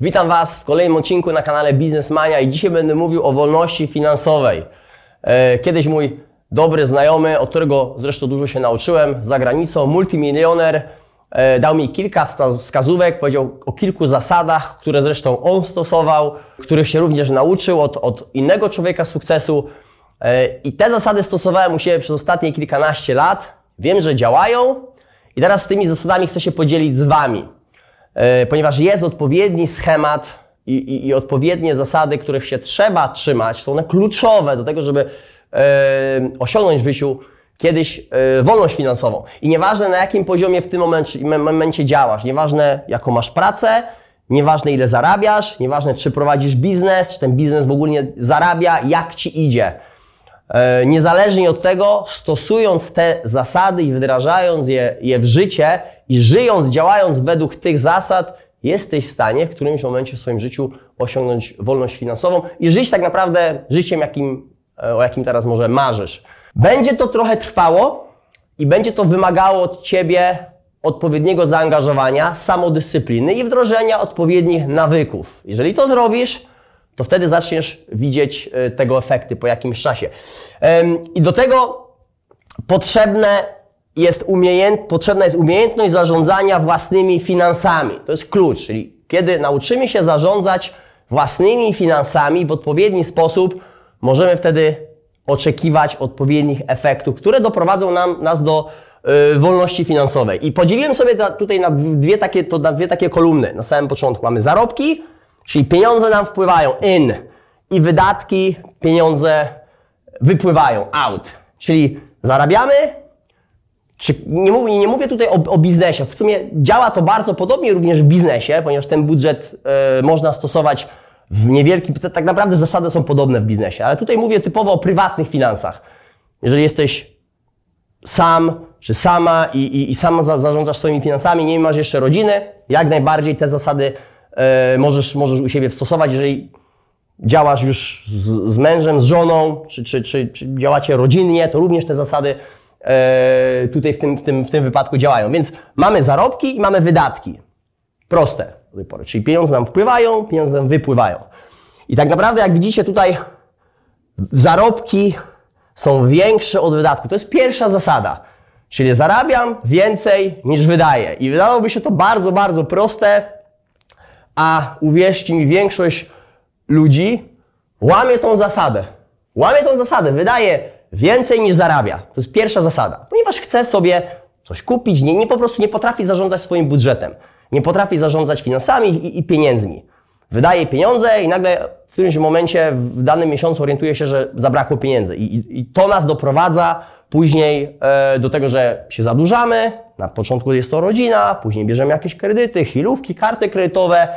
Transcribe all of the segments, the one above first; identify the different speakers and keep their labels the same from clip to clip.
Speaker 1: Witam Was w kolejnym odcinku na kanale Biznesmania i dzisiaj będę mówił o wolności finansowej. E, kiedyś mój dobry znajomy, od którego zresztą dużo się nauczyłem, za granicą, multimilioner, e, dał mi kilka wskazówek, powiedział o kilku zasadach, które zresztą on stosował, których się również nauczył od, od innego człowieka sukcesu. E, I te zasady stosowałem u siebie przez ostatnie kilkanaście lat. Wiem, że działają i teraz z tymi zasadami chcę się podzielić z Wami. E, ponieważ jest odpowiedni schemat i, i, i, odpowiednie zasady, których się trzeba trzymać, są one kluczowe do tego, żeby e, osiągnąć w życiu kiedyś e, wolność finansową. I nieważne na jakim poziomie w tym momencie, momencie działasz, nieważne jaką masz pracę, nieważne ile zarabiasz, nieważne czy prowadzisz biznes, czy ten biznes w ogóle zarabia, jak ci idzie. E, niezależnie od tego, stosując te zasady i wdrażając je, je w życie i żyjąc, działając według tych zasad, jesteś w stanie w którymś momencie w swoim życiu osiągnąć wolność finansową i żyć tak naprawdę życiem, jakim, e, o jakim teraz może marzysz. Będzie to trochę trwało i będzie to wymagało od Ciebie odpowiedniego zaangażowania, samodyscypliny i wdrożenia odpowiednich nawyków. Jeżeli to zrobisz, to wtedy zaczniesz widzieć e, tego efekty po jakimś czasie. I do tego potrzebne jest umiejęt, potrzebna jest umiejętność zarządzania własnymi finansami. To jest klucz, czyli kiedy nauczymy się zarządzać własnymi finansami w odpowiedni sposób, możemy wtedy oczekiwać odpowiednich efektów, które doprowadzą nam, nas do y, wolności finansowej. I podzieliłem sobie ta, tutaj na dwie, takie, to na dwie takie kolumny. Na samym początku mamy zarobki, Czyli pieniądze nam wpływają in i wydatki, pieniądze wypływają out. Czyli zarabiamy, czy nie, mówię, nie mówię tutaj o, o, biznesie. W sumie działa to bardzo podobnie również w biznesie, ponieważ ten budżet y, można stosować w niewielkim. Tak naprawdę zasady są podobne w biznesie, ale tutaj mówię typowo o prywatnych finansach. Jeżeli jesteś sam czy sama i, i, i sama za, zarządzasz swoimi finansami, nie masz jeszcze rodziny, jak najbardziej te zasady możesz, możesz u siebie stosować, jeżeli działasz już z, z mężem, z żoną, czy, czy, czy, czy, działacie rodzinnie, to również te zasady e, tutaj w tym, w, tym, w tym wypadku działają. Więc mamy zarobki i mamy wydatki. Proste do tej pory. Czyli pieniądze nam wpływają, pieniądze nam wypływają. I tak naprawdę, jak widzicie tutaj, zarobki są większe od wydatków. To jest pierwsza zasada. Czyli zarabiam więcej niż wydaję. I wydawałoby się to bardzo, bardzo proste, a uwierzcie mi, większość ludzi łamie tą zasadę. Łamie tą zasadę, wydaje więcej niż zarabia. To jest pierwsza zasada. Ponieważ chce sobie coś kupić, nie, nie po prostu nie potrafi zarządzać swoim budżetem. Nie potrafi zarządzać finansami i, i pieniędzmi. Wydaje pieniądze i nagle w którymś momencie w danym miesiącu orientuje się, że zabrakło pieniędzy. I, i, i to nas doprowadza później e, do tego, że się zadłużamy. Na początku jest to rodzina, później bierzemy jakieś kredyty, chwilówki, karty kredytowe.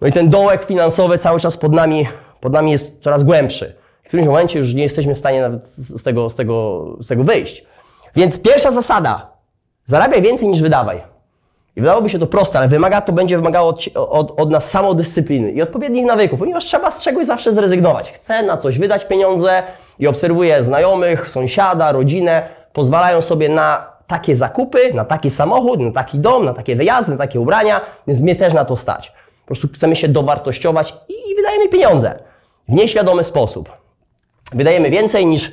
Speaker 1: No i ten dołek finansowy cały czas pod nami, pod nami jest coraz głębszy. W którymś momencie już nie jesteśmy w stanie nawet z tego, z tego, z tego wyjść. Więc pierwsza zasada. Zarabiaj więcej niż wydawaj. I wydawałoby się to proste, ale wymaga, to będzie wymagało od, od, od nas samodyscypliny i odpowiednich nawyków, ponieważ trzeba z czegoś zawsze zrezygnować. Chcę na coś wydać pieniądze i obserwuję znajomych, sąsiada, rodzinę, pozwalają sobie na takie zakupy, na taki samochód, na taki dom, na takie wyjazdy, na takie ubrania, więc mnie też na to stać. Po prostu chcemy się dowartościować i, i wydajemy pieniądze w nieświadomy sposób. Wydajemy więcej niż,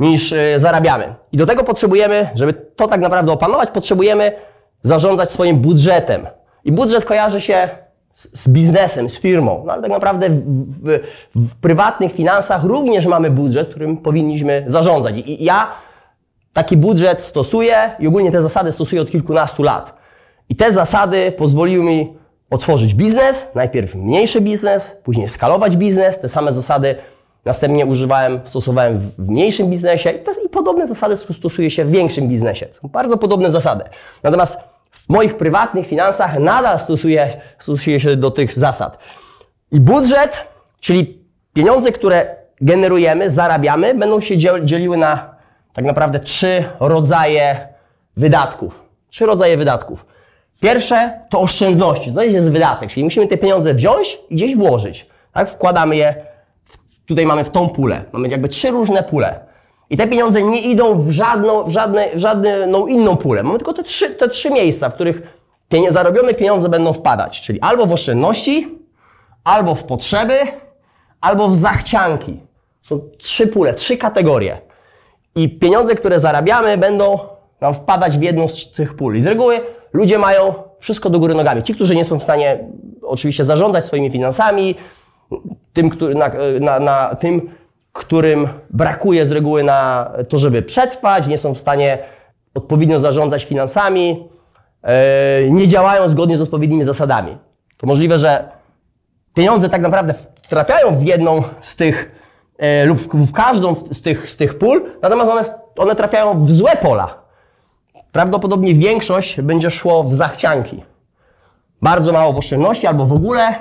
Speaker 1: niż yy, zarabiamy. I do tego potrzebujemy, żeby to tak naprawdę opanować, potrzebujemy zarządzać swoim budżetem. I budżet kojarzy się z, biznesem, z firmą. No ale tak naprawdę w, w, w, prywatnych finansach również mamy budżet, którym powinniśmy zarządzać. I, ja taki budżet stosuję i ogólnie te zasady stosuję od kilkunastu lat. I te zasady pozwoliły mi otworzyć biznes, najpierw mniejszy biznes, później skalować biznes. Te same zasady następnie używałem, stosowałem w mniejszym biznesie i, te, i podobne zasady stosuje się w większym biznesie. Są bardzo podobne zasady. Natomiast w moich prywatnych finansach nadal stosuję, stosuję się do tych zasad. I budżet, czyli pieniądze, które generujemy, zarabiamy, będą się dzieliły na tak naprawdę trzy rodzaje wydatków. Trzy rodzaje wydatków. Pierwsze to oszczędności. To jest wydatek, czyli musimy te pieniądze wziąć i gdzieś włożyć. Tak? Wkładamy je, w, tutaj mamy w tą pulę. Mamy jakby trzy różne pule. I te pieniądze nie idą w żadną, w żadne, w żadną inną pulę. Mamy tylko te trzy, te trzy miejsca, w których zarobione pieniądze będą wpadać, czyli albo w oszczędności, albo w potrzeby, albo w zachcianki. Są trzy pule, trzy kategorie. I pieniądze, które zarabiamy, będą nam wpadać w jedną z tych pól. I z reguły ludzie mają wszystko do góry nogami. Ci, którzy nie są w stanie oczywiście zarządzać swoimi finansami, tym, który, na, na, na tym, którym brakuje z reguły na to, żeby przetrwać, nie są w stanie odpowiednio zarządzać finansami, e, nie działają zgodnie z odpowiednimi zasadami. To możliwe, że pieniądze tak naprawdę trafiają w jedną z tych e, lub w każdą z tych, z tych pól, natomiast one, one trafiają w złe pola. Prawdopodobnie większość będzie szło w zachcianki. Bardzo mało w oszczędności albo w ogóle,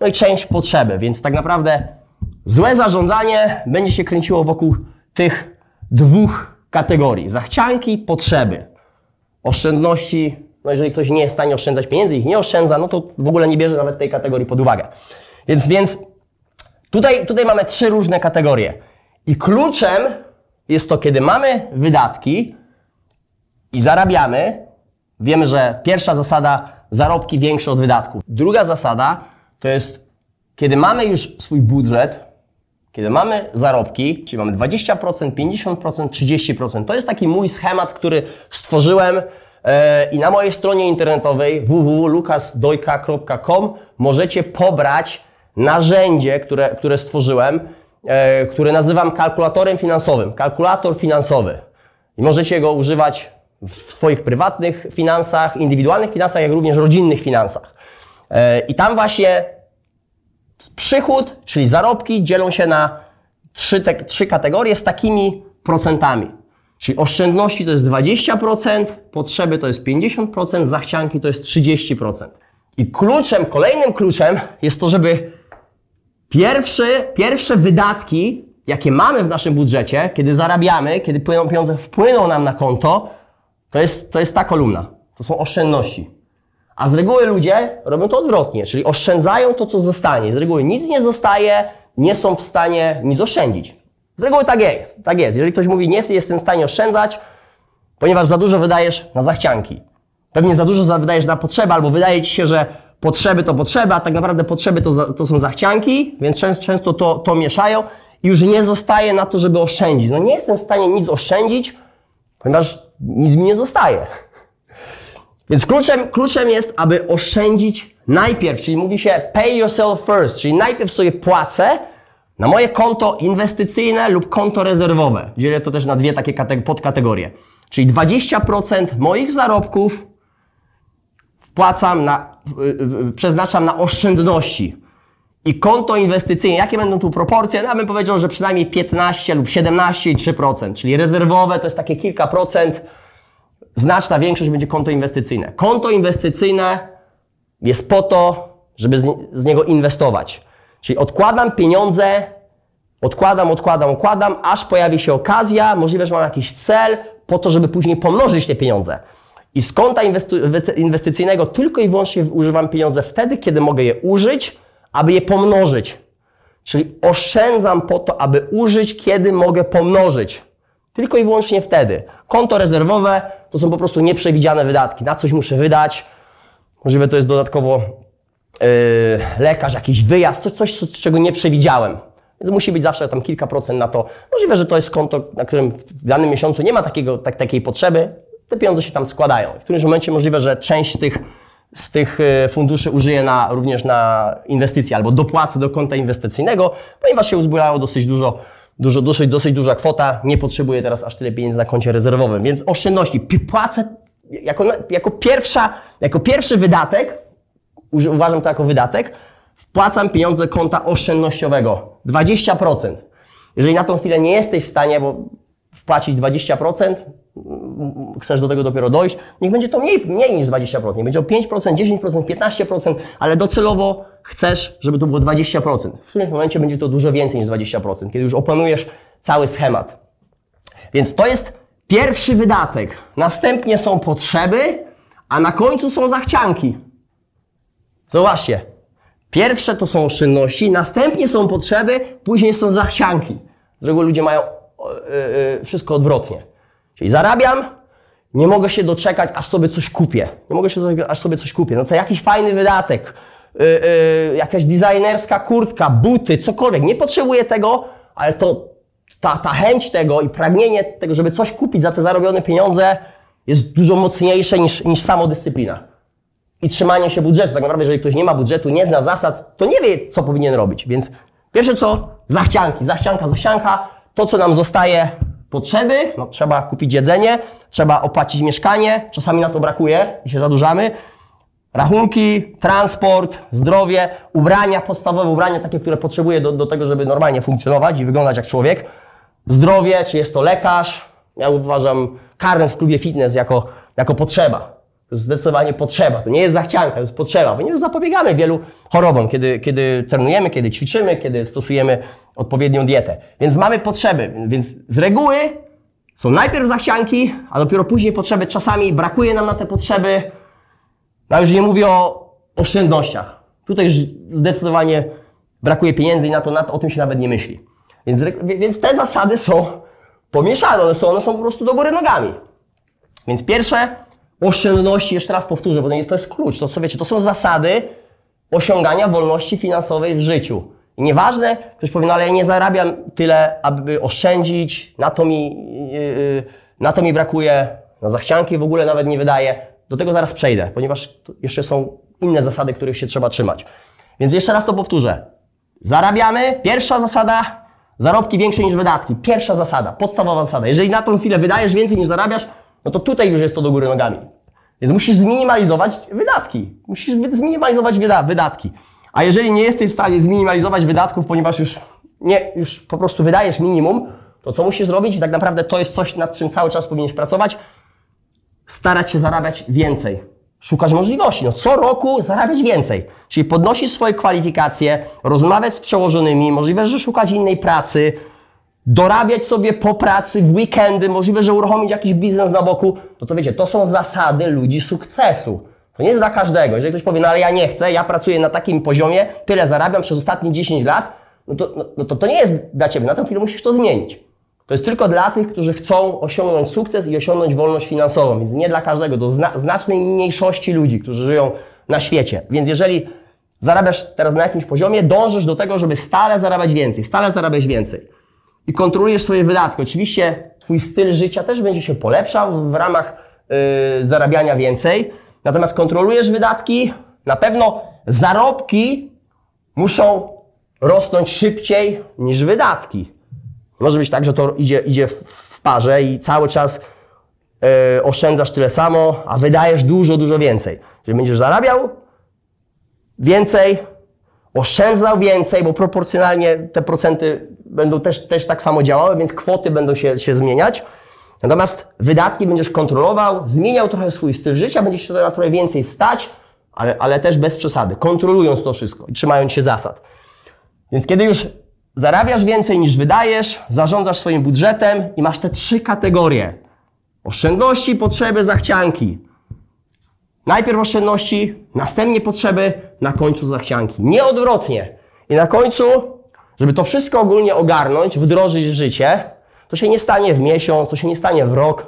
Speaker 1: no i część w potrzeby, więc tak naprawdę złe zarządzanie będzie się kręciło wokół tych dwóch kategorii. Zachcianki, potrzeby. Oszczędności, no jeżeli ktoś nie jest w stanie oszczędzać pieniędzy, ich nie oszczędza, no to w ogóle nie bierze nawet tej kategorii pod uwagę. Więc, więc tutaj, tutaj mamy trzy różne kategorie. I kluczem jest to, kiedy mamy wydatki i zarabiamy, wiemy, że pierwsza zasada zarobki większe od wydatków. Druga zasada to jest, kiedy mamy już swój budżet, kiedy mamy zarobki, czyli mamy 20%, 50%, 30%, to jest taki mój schemat, który stworzyłem e, i na mojej stronie internetowej www.lukasdojka.com możecie pobrać narzędzie, które, które stworzyłem, e, które nazywam kalkulatorem finansowym. Kalkulator finansowy. I możecie go używać w swoich prywatnych finansach, indywidualnych finansach, jak również rodzinnych finansach. E, I tam właśnie przychód, czyli zarobki, dzielą się na trzy, te, trzy kategorie z takimi procentami. Czyli oszczędności to jest 20%, potrzeby to jest 50%, zachcianki to jest 30%. I kluczem, kolejnym kluczem jest to, żeby pierwsze, pierwsze wydatki, jakie mamy w naszym budżecie, kiedy zarabiamy, kiedy pieniądze wpłyną nam na konto, to jest, to jest ta kolumna. To są oszczędności. A z reguły ludzie robią to odwrotnie, czyli oszczędzają to, co zostanie. Z reguły nic nie zostaje, nie są w stanie nic oszczędzić. Z reguły tak jest. Tak jest. Jeżeli ktoś mówi, nie jestem w stanie oszczędzać, ponieważ za dużo wydajesz na zachcianki. Pewnie za dużo wydajesz na potrzeby, albo wydaje ci się, że potrzeby to potrzeby, a tak naprawdę potrzeby to, to są zachcianki, więc często, często to, to mieszają i już nie zostaje na to, żeby oszczędzić. No nie jestem w stanie nic oszczędzić, ponieważ nic mi nie zostaje. Więc kluczem, kluczem jest, aby oszczędzić najpierw, czyli mówi się pay yourself first, czyli najpierw sobie płacę na moje konto inwestycyjne lub konto rezerwowe. Dzielę to też na dwie takie podkategorie. Czyli 20% moich zarobków wpłacam na, przeznaczam na oszczędności. I konto inwestycyjne, jakie będą tu proporcje? No, ja bym powiedział, że przynajmniej 15 lub 17,3%, czyli rezerwowe to jest takie kilka procent znaczna większość będzie konto inwestycyjne. Konto inwestycyjne jest po to, żeby z, niego inwestować. Czyli odkładam pieniądze, odkładam, odkładam, odkładam, aż pojawi się okazja, możliwe, że mam jakiś cel, po to, żeby później pomnożyć te pieniądze. I z konta inwestycyjnego tylko i wyłącznie używam pieniądze wtedy, kiedy mogę je użyć, aby je pomnożyć. Czyli oszczędzam po to, aby użyć, kiedy mogę pomnożyć. Tylko i wyłącznie wtedy. Konto rezerwowe to są po prostu nieprzewidziane wydatki. Na coś muszę wydać. Możliwe to jest dodatkowo yy, lekarz, jakiś wyjazd, coś, coś, czego nie przewidziałem. Więc musi być zawsze tam kilka procent na to. Możliwe, że to jest konto, na którym w danym miesiącu nie ma takiego, tak, takiej potrzeby. Te pieniądze się tam składają. W którymś momencie możliwe, że część z tych, z tych y, funduszy użyję na, również na inwestycje albo dopłacę do konta inwestycyjnego, ponieważ się uzbierało dosyć dużo dużo, dosyć, dosyć duża kwota, nie potrzebuję teraz aż tyle pieniędzy na koncie rezerwowym, więc oszczędności. Płacę jako, jako, pierwsza, jako pierwszy wydatek, uważam to jako wydatek, wpłacam pieniądze konta oszczędnościowego. 20%. Jeżeli na tą chwilę nie jesteś w stanie, bo wpłacić 20%, chcesz do tego dopiero dojść, niech będzie to mniej, mniej niż 20%, niech będzie o 5%, 10%, 15%, ale docelowo chcesz, żeby to było 20%. W którymś momencie będzie to dużo więcej niż 20%, kiedy już opanujesz cały schemat. Więc to jest pierwszy wydatek. Następnie są potrzeby, a na końcu są zachcianki. Zobaczcie. Pierwsze to są oszczędności, następnie są potrzeby, później są zachcianki. Z reguły ludzie mają yy, yy, wszystko odwrotnie. Czyli zarabiam, nie mogę się doczekać, aż sobie coś kupię. Nie mogę się doczekać, aż sobie coś kupię. No co, jakiś fajny wydatek, yy, yy, jakaś designerska kurtka, buty, cokolwiek. Nie potrzebuję tego, ale to ta, ta chęć tego i pragnienie tego, żeby coś kupić za te zarobione pieniądze jest dużo mocniejsze niż, niż samodyscyplina. I trzymanie się budżetu. Tak naprawdę, jeżeli ktoś nie ma budżetu, nie zna zasad, to nie wie, co powinien robić. Więc pierwsze co? Zachcianki. Zachcianka, zachcianka. To, co nam zostaje, potrzeby. No, trzeba kupić jedzenie, trzeba opłacić mieszkanie. Czasami na to brakuje i się zadłużamy. Rachunki, transport, zdrowie, ubrania, podstawowe ubrania, takie, które potrzebuję do, do tego, żeby normalnie funkcjonować i wyglądać jak człowiek. Zdrowie, czy jest to lekarz. Ja uważam karnet w klubie fitness jako, jako potrzeba. Zdecydowanie potrzeba. To nie jest zachcianka, to jest potrzeba, ponieważ zapobiegamy wielu chorobom, kiedy, kiedy trenujemy, kiedy ćwiczymy, kiedy stosujemy odpowiednią dietę. Więc mamy potrzeby. Więc z reguły są najpierw zachcianki, a dopiero później potrzeby. Czasami brakuje nam na te potrzeby. No już nie mówię o oszczędnościach. Tutaj już zdecydowanie brakuje pieniędzy i na to, na to o tym się nawet nie myśli. Więc, więc te zasady są pomieszane, one są, one są po prostu do góry nogami. Więc pierwsze, oszczędności, jeszcze raz powtórzę, bo to jest, to jest klucz, to co wiecie, to są zasady osiągania wolności finansowej w życiu. I nieważne, ktoś powie, no ale ja nie zarabiam tyle, aby oszczędzić, na to mi, yy, na to mi brakuje, na zachcianki w ogóle nawet nie wydaje. Do tego zaraz przejdę, ponieważ jeszcze są inne zasady, których się trzeba trzymać. Więc jeszcze raz to powtórzę. Zarabiamy, pierwsza zasada, zarobki większe niż wydatki. Pierwsza zasada, podstawowa zasada. Jeżeli na tą chwilę wydajesz więcej niż zarabiasz, no to tutaj już jest to do góry nogami. Więc musisz zminimalizować wydatki. Musisz zminimalizować wydatki. A jeżeli nie jesteś w stanie zminimalizować wydatków, ponieważ już, nie, już po prostu wydajesz minimum, to co musisz zrobić? I tak naprawdę to jest coś, nad czym cały czas powinieneś pracować. Starać się zarabiać więcej. Szukać możliwości. No, co roku zarabiać więcej. Czyli podnosisz swoje kwalifikacje, rozmawiać z przełożonymi, możliwe, że szukać innej pracy, dorabiać sobie po pracy w weekendy, możliwe, że uruchomić jakiś biznes na boku. No to wiecie, to są zasady ludzi sukcesu. To nie jest dla każdego. Jeżeli ktoś powie, no ale ja nie chcę, ja pracuję na takim poziomie, tyle zarabiam przez ostatnie 10 lat, no to, no, no to, to nie jest dla Ciebie. Na tę chwilę musisz to zmienić. To jest tylko dla tych, którzy chcą osiągnąć sukces i osiągnąć wolność finansową. Więc nie dla każdego, do zna znacznej mniejszości ludzi, którzy żyją na świecie. Więc jeżeli zarabiasz teraz na jakimś poziomie, dążysz do tego, żeby stale zarabiać więcej, stale zarabiać więcej. I kontrolujesz swoje wydatki. Oczywiście Twój styl życia też będzie się polepszał w ramach yy, zarabiania więcej. Natomiast kontrolujesz wydatki, na pewno zarobki muszą rosnąć szybciej niż wydatki. Może być tak, że to idzie, idzie w parze i cały czas yy, oszczędzasz tyle samo, a wydajesz dużo, dużo więcej. Jeżeli będziesz zarabiał więcej, oszczędzał więcej, bo proporcjonalnie te procenty będą też, też tak samo działały, więc kwoty będą się, się zmieniać. Natomiast wydatki będziesz kontrolował, zmieniał trochę swój styl życia, będziesz się na trochę więcej stać, ale, ale też bez przesady, kontrolując to wszystko i trzymając się zasad. Więc kiedy już zarabiasz więcej niż wydajesz, zarządzasz swoim budżetem i masz te trzy kategorie. Oszczędności, potrzeby, zachcianki. Najpierw oszczędności, następnie potrzeby, na końcu zachcianki. Nie odwrotnie. I na końcu, żeby to wszystko ogólnie ogarnąć, wdrożyć w życie, to się nie stanie w miesiąc, to się nie stanie w rok,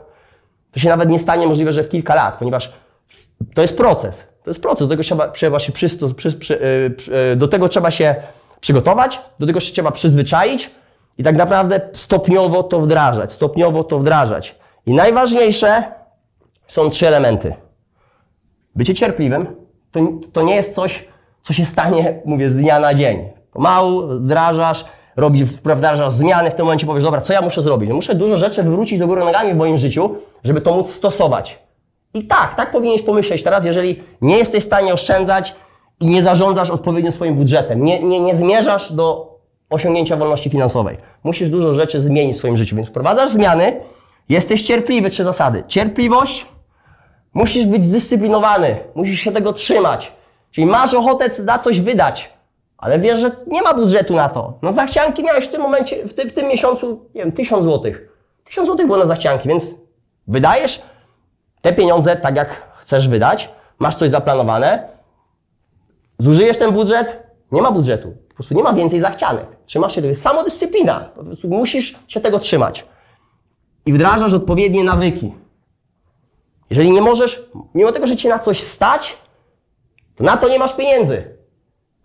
Speaker 1: to się nawet nie stanie możliwe, że w kilka lat, ponieważ to jest proces. To jest proces, do tego trzeba, trzeba się przy, przy, przy, do tego trzeba się przygotować, do tego się trzeba przyzwyczaić i tak naprawdę stopniowo to wdrażać, stopniowo to wdrażać. I najważniejsze są trzy elementy. Bycie cierpliwym to, to nie jest coś, co się stanie, mówię, z dnia na dzień. Pomału wdrażasz, robisz, wdrażasz zmiany, w tym momencie powiesz, dobra, co ja muszę zrobić? No muszę dużo rzeczy wywrócić do góry nogami w moim życiu, żeby to móc stosować. I tak, tak powinieneś pomyśleć teraz, jeżeli nie jesteś w stanie oszczędzać i nie zarządzasz odpowiednio swoim budżetem, nie, nie, nie zmierzasz do osiągnięcia wolności finansowej. Musisz dużo rzeczy zmienić w swoim życiu, więc wprowadzasz zmiany, jesteś cierpliwy, trzy zasady. Cierpliwość, musisz być zdyscyplinowany, musisz się tego trzymać. Czyli masz ochotę na coś wydać, ale wiesz, że nie ma budżetu na to. No zachcianki miałeś w tym momencie, w, ty, w tym miesiącu, nie wiem, tysiąc złotych. Tysiąc złotych było na zachcianki, więc wydajesz te pieniądze tak, jak chcesz wydać, masz coś zaplanowane, zużyjesz ten budżet, nie ma budżetu. Po prostu nie ma więcej zachcianek. Trzymasz się tego. Jest samodyscyplina. Po prostu musisz się tego trzymać. I wdrażasz odpowiednie nawyki. Jeżeli nie możesz, mimo tego, że cię na coś stać, to na to nie masz pieniędzy.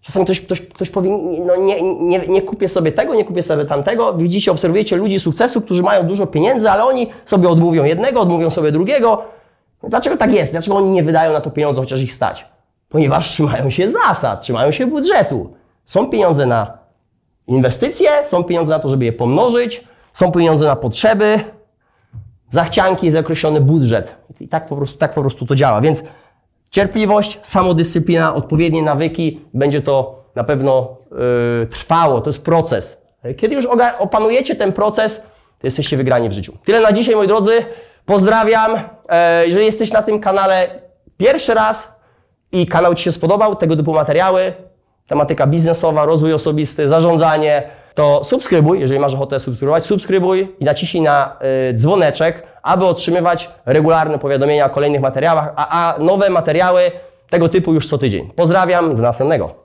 Speaker 1: Czasami ktoś, ktoś, ktoś powie, no nie, nie, nie kupię sobie tego, nie kupię sobie tamtego. Widzicie, obserwujecie ludzi sukcesu, którzy mają dużo pieniędzy, ale oni sobie odmówią jednego, odmówią sobie drugiego. Dlaczego tak jest? Dlaczego oni nie wydają na to pieniądze, chociaż ich stać? Ponieważ trzymają się zasad, trzymają się budżetu. Są pieniądze na inwestycje, są pieniądze na to, żeby je pomnożyć, są pieniądze na potrzeby, zachcianki, jest budżet. I tak po prostu, tak po prostu to działa. Więc cierpliwość, samodyscyplina, odpowiednie nawyki, będzie to na pewno yy, trwało, to jest proces. Kiedy już opanujecie ten proces, to jesteście wygrani w życiu. Tyle na dzisiaj, moi drodzy. Pozdrawiam. E, jeżeli jesteś na tym kanale pierwszy raz i kanał Ci się spodobał, tego typu materiały, tematyka biznesowa, rozwój osobisty, zarządzanie, to subskrybuj, jeżeli masz ochotę subskrybować, subskrybuj i naciśnij na y, dzwoneczek, aby otrzymywać regularne powiadomienia o kolejnych materiałach, a, a nowe materiały tego typu już co tydzień. Pozdrawiam, do następnego.